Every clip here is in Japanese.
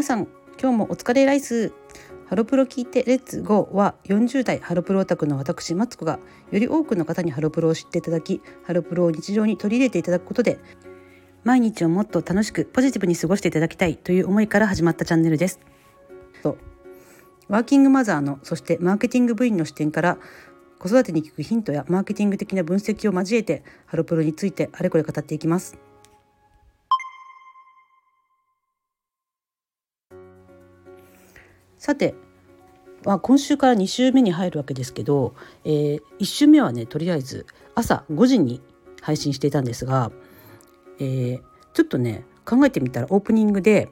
皆さん今日もお疲れライス。ハロプロ聞いてレッツゴーは40代ハロプロオタクの私マツコがより多くの方にハロプロを知っていただきハロプロを日常に取り入れていただくことで毎日をもっと楽しくポジティブに過ごしていただきたいという思いから始まったチャンネルです。ワーキングマザーのそしてマーケティング部員の視点から子育てに効くヒントやマーケティング的な分析を交えてハロプロについてあれこれ語っていきます。さて、まあ、今週から2週目に入るわけですけど、えー、1週目はねとりあえず朝5時に配信していたんですが、えー、ちょっとね考えてみたらオープニングで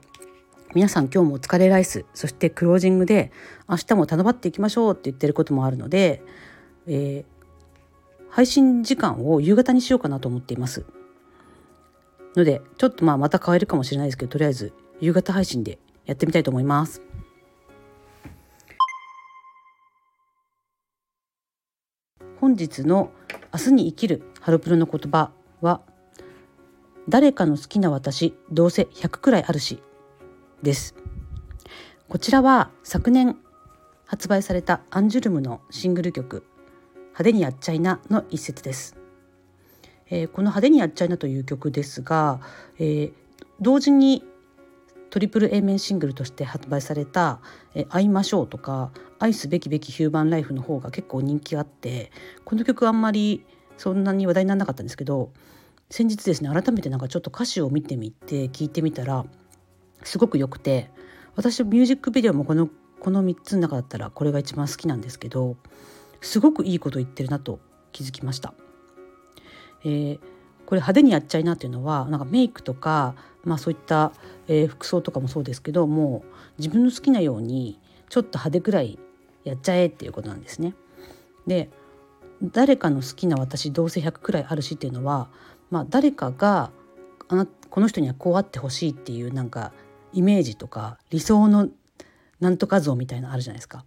皆さん今日もお疲れライスそしてクロージングで明日も頼まっていきましょうって言ってることもあるので、えー、配信時間を夕方にしようかなと思っています。のでちょっとまあまた変えるかもしれないですけどとりあえず夕方配信でやってみたいと思います。本日の明日に生きるハロプロの言葉は誰かの好きな私どうせ100くらいあるしです。こちらは昨年発売されたアンジュルムのシングル曲派手にやっちゃいなの一節です、えー、この派手にやっちゃいなという曲ですが、えー、同時にトリプル A 面シングルとして発売された「え会いましょう」とか「愛すべきべきヒューマンライフ」の方が結構人気あってこの曲あんまりそんなに話題にならなかったんですけど先日ですね改めてなんかちょっと歌詞を見てみて聞いてみたらすごく良くて私ミュージックビデオもこのこの3つの中だったらこれが一番好きなんですけどすごくいいこと言ってるなと気づきました。えーこれ派手にやっちゃいなっていうのはなんかメイクとか、まあ、そういった、えー、服装とかもそうですけどもう自分の好きなようにちょっと派手くらいやっちゃえっていうことなんですね。で誰かの好きな私どうせ100くらいあるしっていうのは、まあ、誰かがあなこの人にはこうあってほしいっていうなんかイメージとか理想のなんとか像みたいなのあるじゃないですか。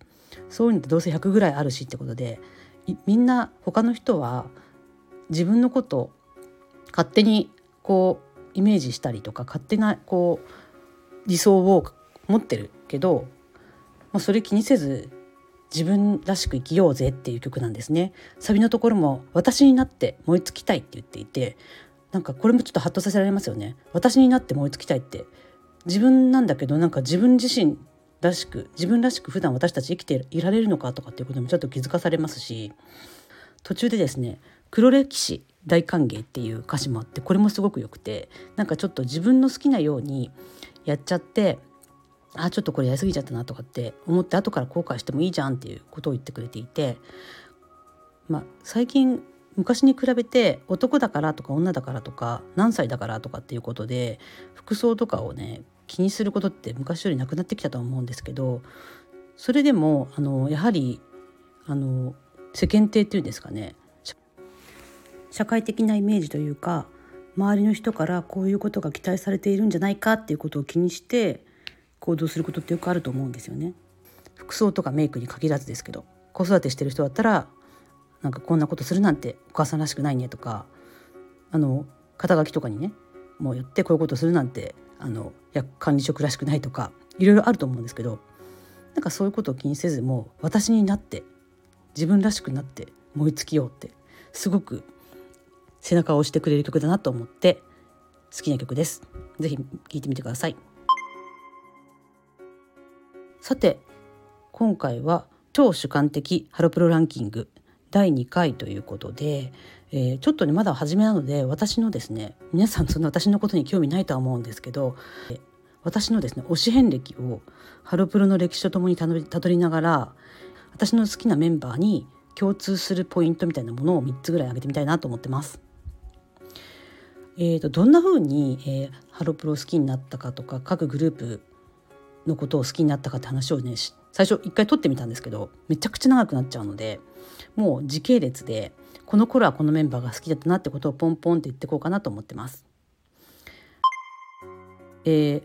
そういうのってどうせ100ぐらいあるしってことでみんな他の人は自分のこと勝手にこうイメージしたりとか勝手なこう理想を持ってるけど、まあ、それ気にせず自分らしく生きようぜっていう曲なんですね。サビのところも私になって燃え尽きたいって言っていてなんかこれもちょっとハッとさせられますよね。私になって燃え尽きたいって。自分なんだけどなんか自分自身らしく自分らしく普段私たち生きていられるのかとかっていうこともちょっと気づかされますし途中でですね黒歴史大歓迎っていう歌詞もあってこれもすごくよくてなんかちょっと自分の好きなようにやっちゃってあちょっとこれやりすぎちゃったなとかって思って後から後悔してもいいじゃんっていうことを言ってくれていて、まあ、最近昔に比べて男だからとか女だからとか何歳だからとかっていうことで服装とかをね気にすることって昔よりなくなってきたと思うんですけどそれでもあのやはりあの世間体っていうんですかね社会的なイメージというか周りの人からこういうことが期待されているんじゃないかっていうことを気にして行動することってよくあると思うんですよね。服装とかメイクに限らずですけど子育てしてる人だったらなんかこんなことするなんてお母さんらしくないねとかあの肩書きとかにねもう言ってこういうことするなんてあの管理職らしくないとかいろいろあると思うんですけどなんかそういうことを気にせずもう私になって自分らしくなって燃え尽きようってすごく背中を押してくれる曲だなと思って好きな曲です。ぜひ聴いてみてください。さて今回は超主観的ハロプロランキング第2回ということで、えー、ちょっとねまだ初めなので私のですね皆さんその私のことに興味ないとは思うんですけど私のですね推し遍歴をハロプロの歴史とともにたどりながら私の好きなメンバーに共通するポイントみたいなものを3つぐらい挙げてみたいなと思ってます。えーと、どんな風に、えー、ハロプロ好きになったかとか各グループのことを好きになったかって話をね最初一回撮ってみたんですけどめちゃくちゃ長くなっちゃうのでもう時系列でこの頃はこのメンバーが好きだったなってことをポンポンって言ってこうかなと思ってます。えー、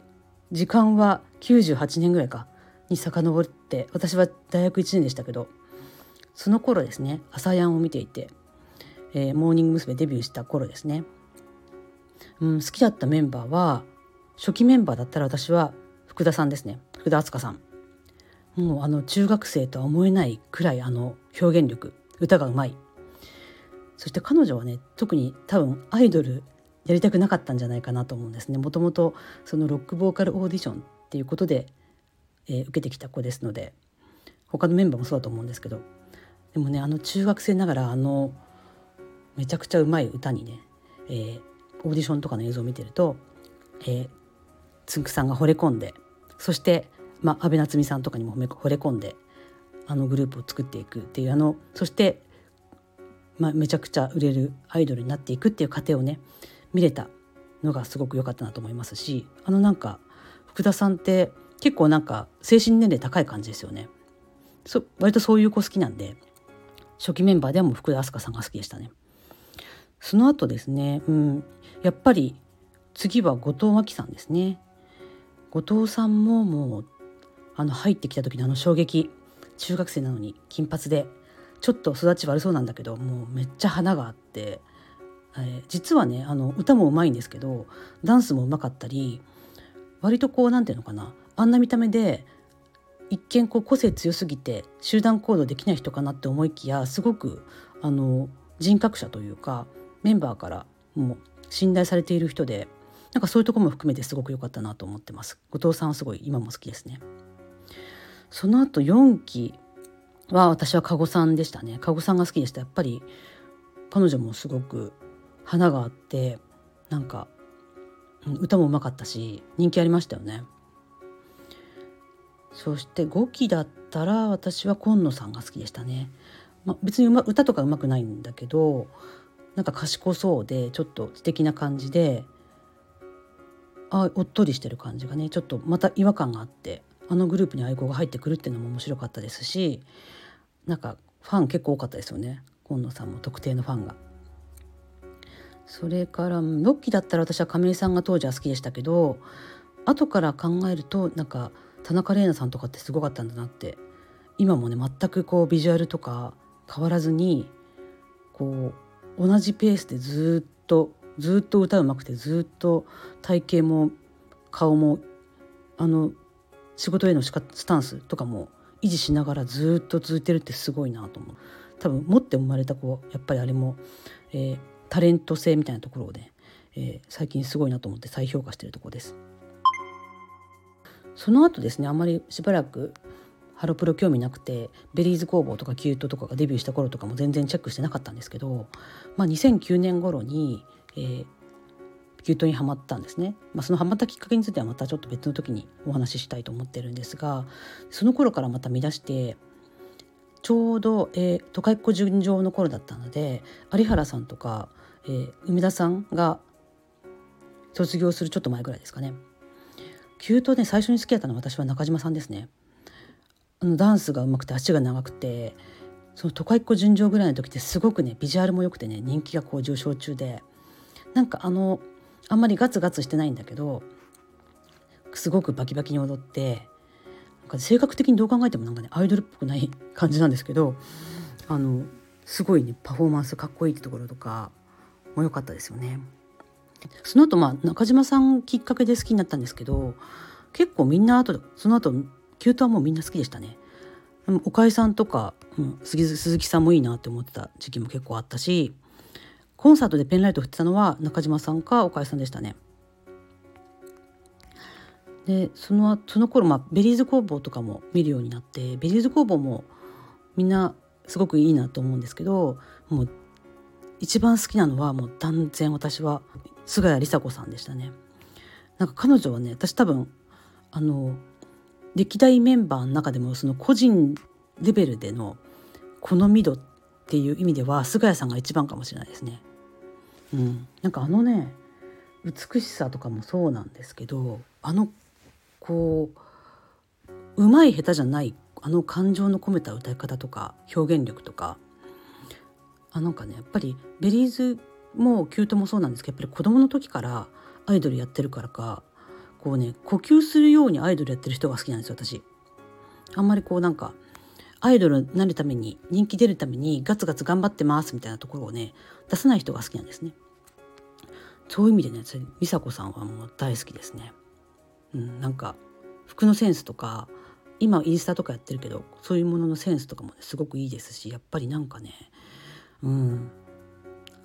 時間は98年ぐらいかに遡って私は大学1年でしたけどその頃ですね朝やんを見ていて、えー、モーニング娘。デビューした頃ですねうん、好きだったメンバーは初期メンバーだったら私は福田さんですね。福田敦香さん。もうあの中学生とは思えないくらいあの表現力歌がうまい。そして彼女はね特に多分アイドルやりたくなかったんじゃないかなと思うんですね。もともとそのロックボーカルオーディションっていうことで、えー、受けてきた子ですので他のメンバーもそうだと思うんですけど。でもねあの中学生ながらあのめちゃくちゃうまい歌にね、えー、オーディションとかの映像を見てると、えー、つんくさんが惚れ込んでそして、まあ、安倍夏実さんとかにも惚れ込んであのグループを作っていくっていうあのそして、まあ、めちゃくちゃ売れるアイドルになっていくっていう過程をね見れたのがすごく良かったなと思いますしあのなんか福田さんって結構なんか精神年齢高い感じですよね。そ割とそういう子好きなんで初期メンバーではもう福田明日香さんが好きでしたね。その後ですね、うん、やっぱり次は後藤真希さんですね。後藤さんももうあの入ってきた時のあの衝撃。中学生なのに金髪で。ちょっと育ち悪そうなんだけどもうめっちゃ花があって、えー、実はねあの歌もうまいんですけどダンスもうまかったり割とこう何て言うのかな。あんな見た目で一見こう個性強すぎて集団行動できない人かなって思いきやすごくあの人格者というかメンバーからもう信頼されている人でなんかそういうとこも含めてすごく良かったなと思ってます。後藤さんはすごい今も好きですね。その後4期は私は加護さんでしたね。加護さんが好きでした。やっぱり彼女もすごく花があってなんか歌もうまかったし人気ありましたよね。そして5期だったら私は今野さんが好きでしたね、まあ、別に歌とかうまくないんだけどなんか賢そうでちょっと素敵な感じであおっとりしてる感じがねちょっとまた違和感があってあのグループに愛好が入ってくるっていうのも面白かったですしなんかファン結構多かったですよね今野さんも特定のファンが。それからロッキーだったら私は亀井さんが当時は好きでしたけど後から考えるとなんか田中玲奈さんとかってすごかったんだなって今もね全くこうビジュアルとか変わらずにこう同じペースでずっとずっと歌うまくてずっと体型も顔もあの仕事へのスタンスとかも維持しながらずっと続いてるってすごいなと思う。多分持って生まれた子やっぱりあれも、えー、タレント性みたいなところをね、えー、最近すごいなと思って再評価してるとこです。その後ですねあまりしばらくハロプロ興味なくて Berryz工房とか℃-ute とかがデビューした頃とかも全然チェックしてなかったんですけど、まあ、2009年頃に、えー、℃-ute にはまったんですね、まあ、そのハマったきっかけについてはまたちょっと別の時にお話ししたいと思ってるんですがその頃からまた見出してちょうど、えー、都会っ子純情の頃だったので有原さんとか、えー、梅田さんが卒業するちょっと前ぐらいですかね。キュートね最初に好きだったのは私は中島さんですね。あのダンスが上手くて足が長くてその都会っ子純情ぐらいの時ってすごくねビジュアルも良くてね人気がこう上昇中でなんかあのあんまりガツガツしてないんだけどすごくバキバキに踊ってなんか性格的にどう考えてもなんかねアイドルっぽくない感じなんですけどあのすごいねパフォーマンスかっこいいってところとかも良かったですよね。その後まあ中島さんきっかけで好きになったんですけど結構みんな後その後キュートはもうみんな好きでしたね。岡井さんとか、うん、鈴木さんもいいなって思ってた時期も結構あったしコンサートでペンライト振ってたのは中島さんか岡井さんでしたね。でそのその頃まあ Berryz工房とかも見るようになって Berryz工房もみんなすごくいいなと思うんですけどもう一番好きなのはもう断然私は菅谷梨沙子さんでしたね。なんか彼女はね私多分あの歴代メンバーの中でもその個人レベルでの好み度っていう意味では菅谷さんが一番かもしれないですね。うん、なんかあのね美しさとかもそうなんですけどあのこううまい下手じゃないあの感情の込めた歌い方とか表現力とかあなんかねやっぱり Berryzも℃-uteもそうなんですけどやっぱり子供の時からアイドルやってるからかこうね呼吸するようにアイドルやってる人が好きなんですよ私。あんまりこうなんかアイドルになるために人気出るためにガツガツ頑張ってますみたいなところをね出さない人が好きなんですね。そういう意味でね美佐子さんはもう大好きですね。うん、なんか服のセンスとか今インスタとかやってるけどそういうもののセンスとかも、ね、すごくいいですしやっぱりなんかねうん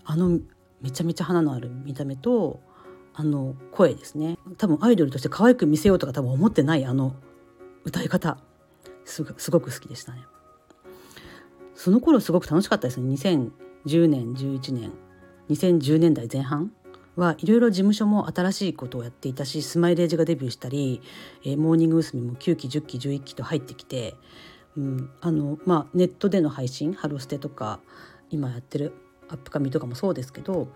あのめちゃめちゃ花のある見た目とあの声ですね多分アイドルとして可愛く見せようとか多分思ってないあの歌い方すごく好きでしたね。その頃すごく楽しかったですね2010年11年2010年代前半はいろいろ事務所も新しいことをやっていたしスマイレージがデビューしたり、えー、モーニング娘。も9期10期11期と入ってきて、うんあのまあ、ネットでの配信ハロステとか今やってるアップカミとかもそうですけど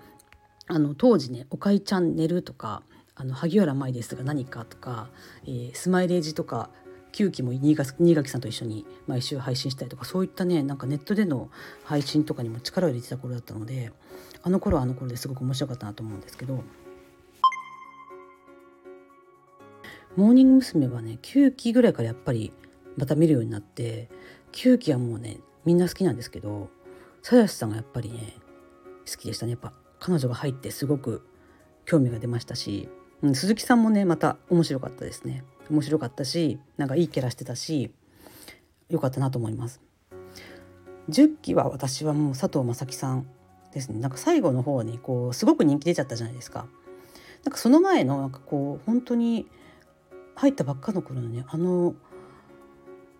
あの当時ね「おかいチャンネル」とか「あの萩原舞ですが何か」とか、えー、スマイレージとか9期も新垣さんと一緒に毎週配信したりとかそういったねなんかネットでの配信とかにも力を入れてた頃だったのであの頃はあの頃ですごく面白かったなと思うんですけどモーニング娘。はね9期ぐらいからやっぱりまた見るようになって9期はもうねみんな好きなんですけど鞘師さんがやっぱりね好きでしたねやっぱ彼女が入ってすごく興味が出ましたし、うん、鈴木さんもねまた面白かったですね。面白かったしなんかいいキャラしてたし良かったなと思います。10期は私はもう佐藤正樹さんですねなんか最後の方にこうすごく人気出ちゃったじゃないですか。なんかその前のなんかこう本当に入ったばっかの頃のねあの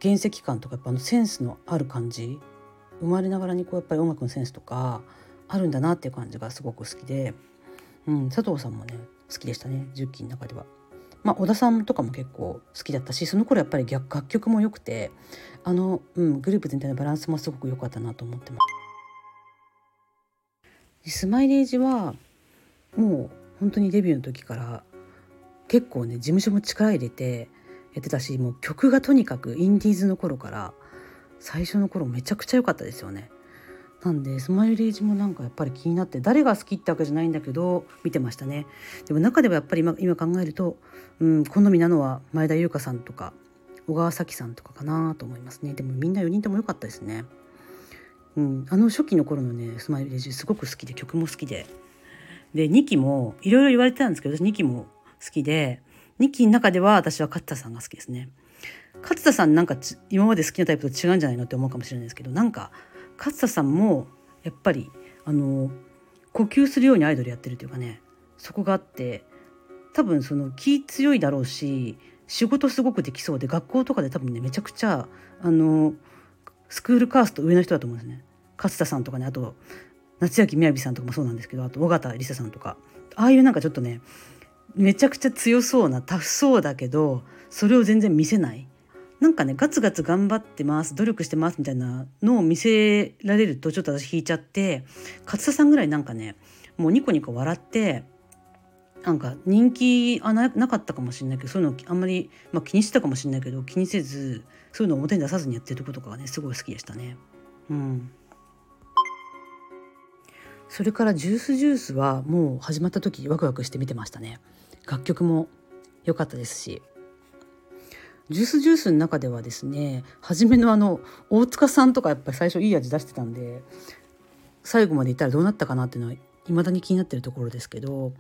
原石感とかやっぱあのセンスのある感じ生まれながらにこうやっぱり音楽のセンスとかあるんだなっていう感じがすごく好きで、うん、佐藤さんもね好きでしたね10期の中では。まあ、小田さんとかも結構好きだったしその頃やっぱり楽曲も良くてあの、うん、グループ全体のバランスもすごく良かったなと思ってます。スマイレージはもう本当にデビューの時から結構ね事務所も力入れてやってたしもう曲がとにかくインディーズの頃から最初の頃めちゃくちゃ良かったですよね。なんでスマイレージもなんかやっぱり気になって誰が好きってわけじゃないんだけど見てましたね。でも中ではやっぱり今今考えると、うん、好みなのは前田優香さんとか小川咲さんとかかなと思いますね。でもみんな4人とも良かったですね。うん、あの初期の頃のねスマイレージすごく好きで曲も好きで。で2期もいろいろ言われてたんですけど私2期も好きで2期の中では私は勝田さんが好きですね。勝田さんなんか今まで好きなタイプと違うんじゃないのって思うかもしれないですけどなんか勝田さんもやっぱりあの呼吸するようにアイドルやってるというかねそこがあって多分その気強いだろうし仕事すごくできそうで学校とかで多分ねめちゃくちゃあのスクールカースト上の人だと思うんですね。勝田さんとかねあと夏焼みやびさんとかもそうなんですけどあと尾形梨沙さんとかああいうなんかちょっとねめちゃくちゃ強そうなタフそうだけどそれを全然見せないなんかねガツガツ頑張ってます努力してますみたいなのを見せられるとちょっと私引いちゃって勝田さんぐらいなんかねもうニコニコ笑ってなんか人気あなかったかもしれないけどそういうのあんまり、まあ、気にしてたかもしれないけど気にせずそういうのを表に出さずにやってるとことかがねすごい好きでしたね。うん、それからジュースジュースはもう始まった時ワクワクして見てましたね。楽曲も良かったですしジュースジュースの中ではですね初めのあの大塚さんとかやっぱり最初いい味出してたんで最後までいったらどうなったかなっていうのは未だに気になってるところですけど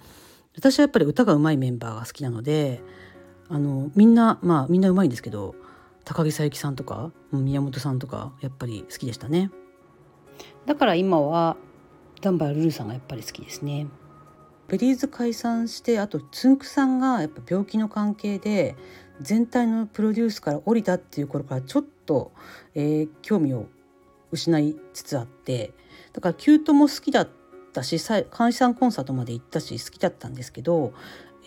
私はやっぱり歌が上手いメンバーが好きなのであのみんなまあみんな上手いんですけど高木佐伯さんとか宮本さんとかやっぱり好きでしたね。だから今はダンバールルさんがやっぱり好きですね。 Berryz解散してあとつんくさんがやっぱ病気の関係で全体のプロデュースから降りたっていう頃からちょっと、えー、興味を失いつつあってだから℃-uteも好きだったし監視さんコンサートまで行ったし好きだったんですけど、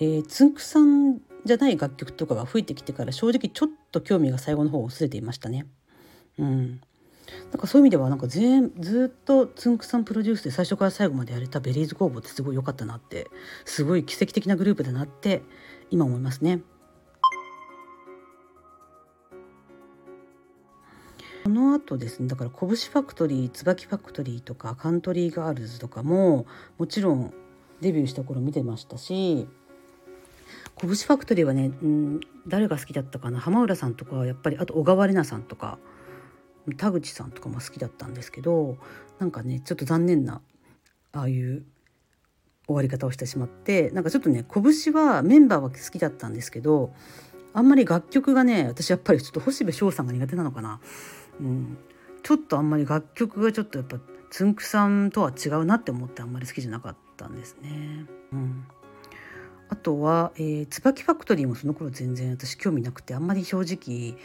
えー、つんくさんじゃない楽曲とかが増えてきてから正直ちょっと興味が最後の方薄れていましたね。うん、なんかそういう意味ではなんか全ずっとつんくさんプロデュースで最初から最後までやれた Berryz工房ってすごい良かったなってすごい奇跡的なグループだなって今思いますね。この後ですねだからこぶしファクトリーつばきファクトリーとかカントリーガールズとかももちろんデビューした頃見てましたしこぶしファクトリーはね、うん、誰が好きだったかな浜浦さんとかはやっぱりあと小川玲奈さんとか田口さんとかも好きだったんですけどなんかねちょっと残念なああいう終わり方をしてしまってなんかちょっとね拳はメンバーは好きだったんですけどあんまり楽曲がね私やっぱりちょっと星部翔さんが苦手なのかな、うん、ちょっとあんまり楽曲がちょっとやっぱつんくさんとは違うなって思ってあんまり好きじゃなかったんですね。うん、あとは、えー、椿ファクトリーもその頃全然私興味なくてあんまり正直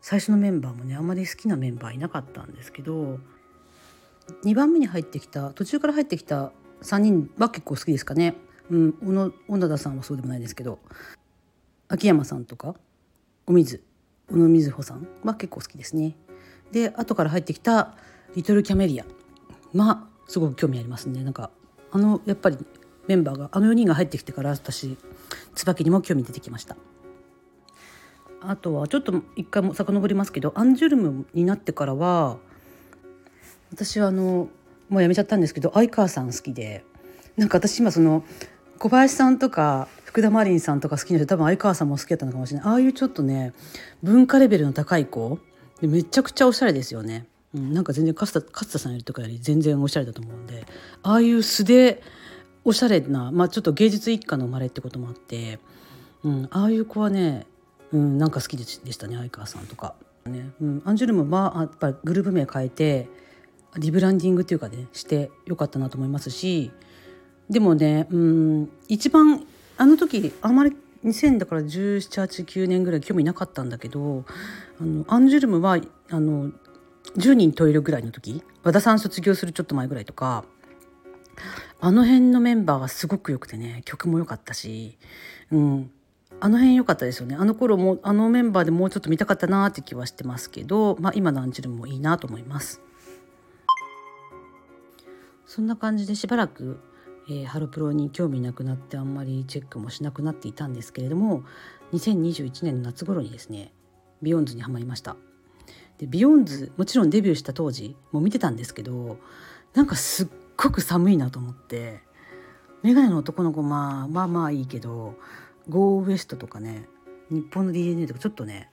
最初のメンバーもねあんまり好きなメンバーいなかったんですけど2番目に入ってきた途中から入ってきた3人は結構好きですかね。うん、小野小野田さんはそうでもないですけど秋山さんとかお水小野瑞穂さんは結構好きですね。で後から入ってきたリトルキャメリアまあすごく興味ありますね。なんかあのやっぱりメンバーがあの4人が入ってきてから私椿にも興味出てきました。あとはちょっと一回も遡りますけどアンジュルムになってからは私はあのもうやめちゃったんですけど相川さん好きでなんか私今その小林さんとか福田マリンさんとか好きな人多分相川さんも好きだったのかもしれないああいうちょっとね文化レベルの高い子でめちゃくちゃおしゃれですよね、うん、なんか全然勝田勝田さんよりとかより全然おしゃれだと思うんでああいう素でおしゃれな、まあ、ちょっと芸術一家の生まれってこともあって、うん、ああいう子はね、うん、なんか好きでしたね相川さんとか。ねうん、アンジュルムはやっぱりグループ名変えてリブランディングっていうかねしてよかったなと思いますしでもねうん一番あの時あまり2000だから1789年ぐらい興味なかったんだけどあのアンジュルムはあの10人トイレぐらいの時和田さん卒業するちょっと前ぐらいとかあの辺のメンバーがすごく良くてね曲も良かったし、うん、あの辺良かったですよねあの頃もあのメンバーでもうちょっと見たかったなって気はしてますけど、まあ、今のアンジュルムもいいなと思います。そんな感じでしばらくえー、ハロプロに興味なくなってあんまりチェックもしなくなっていたんですけれども2021年の夏頃にですね BEYOOOOONDSにはまりましたで BEYOOOOONDS もちろんデビューした当時も見てたんですけどなんかすっごく寒いなと思ってメガネの男の子まあまあまあいいけどゴーウエストとかね日本の DNA とかちょっとね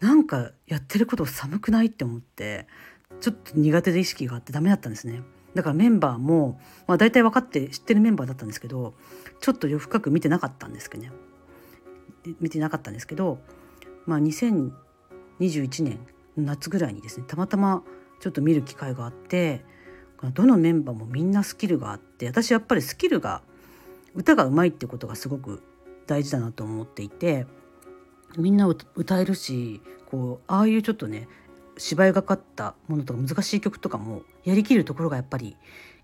なんかやってること寒くないって思ってちょっと苦手で意識があってダメだったんですね。だからメンバーも、まあ、大体分かって知ってるメンバーだったんですけどちょっと夜深く見てなかったんですけどね。見てなかったんですけど、まあ、2021年夏ぐらいにですねたまたまちょっと見る機会があってどのメンバーもみんなスキルがあって私やっぱりスキルが歌がうまいってことがすごく大事だなと思っていてみんな歌えるしこうああいうちょっとね芝居がかったものとか難しい曲とかもやりきるところがやっぱり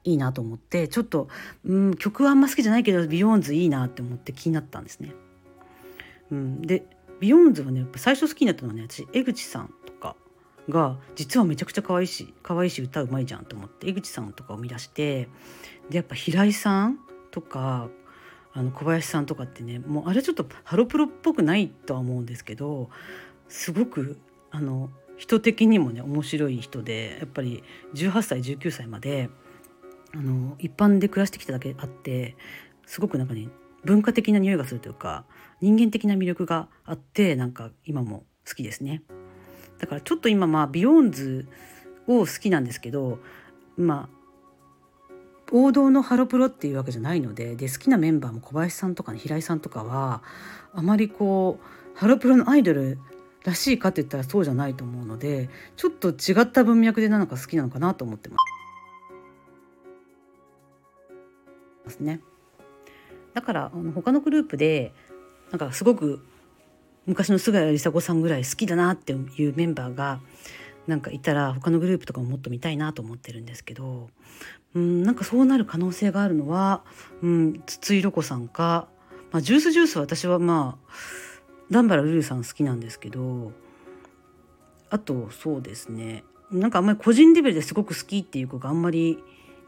いいなと思ってちょっと、うん、曲はあんま好きじゃないけど BEYOOOOONDSいいなって思って気になったんですね。うん、で BEYOOOOONDSはねやっぱ最初好きになったのはね私江口さんとかが実はめちゃくちゃ可愛いし可愛いし歌うまいじゃんと思って江口さんとかを見出してでやっぱ平井さんとかあの小林さんとかってねもうあれちょっとハロプロっぽくないとは思うんですけどすごくあの人的にもね面白い人でやっぱり18歳19歳まであの一般で暮らしてきただけあってすごくなんかね文化的な匂いがするというか人間的な魅力があってなんか今も好きですね。だからちょっと今まあ BEYOOOOONDSを好きなんですけどまあ王道のハロプロっていうわけじゃないのでで好きなメンバーも小林さんとか、ね、平井さんとかはあまりこうハロプロのアイドルらしいかって言ったらそうじゃないと思うのでちょっと違った文脈でなんか好きなのかなと思ってますね。だからあの他のグループでなんかすごく昔の菅谷梨紗子さんぐらい好きだなっていうメンバーがなんかいたら他のグループとかももっと見たいなと思ってるんですけどうんなんかそうなる可能性があるのは、うん、筒井ロコさんか、まあ、ジュースジュースは私はまあダンバラルルさん好きなんですけどあとそうですね。なんかあんまり個人レベルですごく好きっていう子があんまり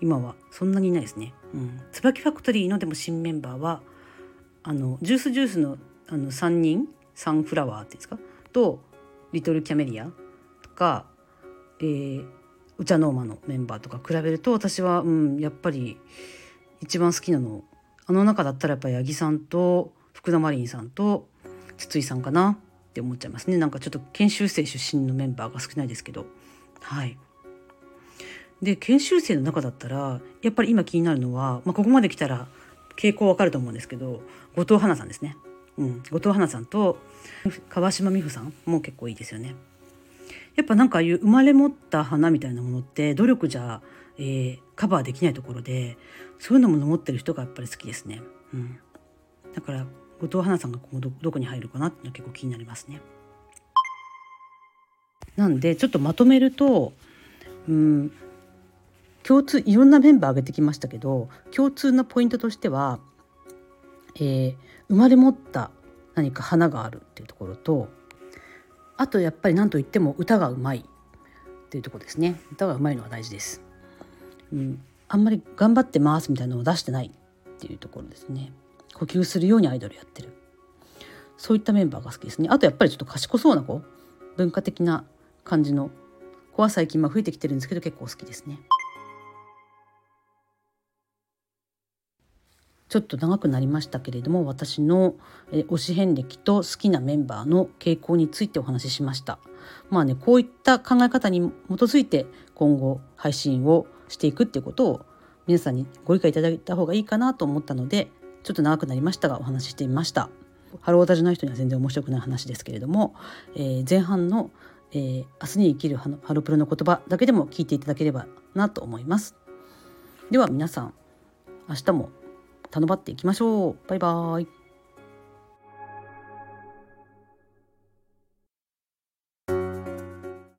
今はそんなにいないですね。うん、椿ファクトリーのでも新メンバーはあのジュースジュースのあの3人サンフラワーっていうんですか？とリトルキャメリアとか、えー、ウチャノーマのメンバーとか比べると私は、うん、やっぱり一番好きなの。あの中だったらやっぱり八木さんと福田マリンさんと筒井さんかな？って思っちゃいますね。なんかちょっと研修生出身のメンバーが少ないですけど。はい。で研修生の中だったらやっぱり今気になるのは、まあ、ここまで来たら傾向わかると思うんですけど後藤花さんですね。うん、後藤花さんと川島美穂さんも結構いいですよね。やっぱなんかああいう生まれ持った花みたいなものって努力じゃ、えー、カバーできないところでそういうのも持ってる人がやっぱり好きですね。うん、だから後藤花さんが今後どこに入るかなっていうのは結構気になりますね。なんでちょっとまとめると、うん、共通いろんなメンバー挙げてきましたけど共通のポイントとしては、えー、生まれ持った何か花があるっていうところとあとやっぱり何といっても歌がうまいっていうとこですね。歌がうまいのは大事です、うん、あんまり頑張ってますみたいなのを出してないっていうところですね。呼吸するようにアイドルやってる。そういったメンバーが好きですね。あとやっぱりちょっと賢そうな子。文化的な感じの子は最近まあ増えてきてるんですけど結構好きですね。ちょっと長くなりましたけれども私の推し遍歴と好きなメンバーの傾向についてお話ししました。まあねこういった考え方に基づいて今後配信をしていくっていうことを皆さんにご理解いただいた方がいいかなと思ったのでちょっと長くなりましたがお話ししてみました。ハロータジの人には全然面白くない話ですけれども、えー、前半の、えー、明日に生きるハロプロの言葉だけでも聞いていただければなと思います。では皆さん明日も頼まっていきましょう。バイバーイ。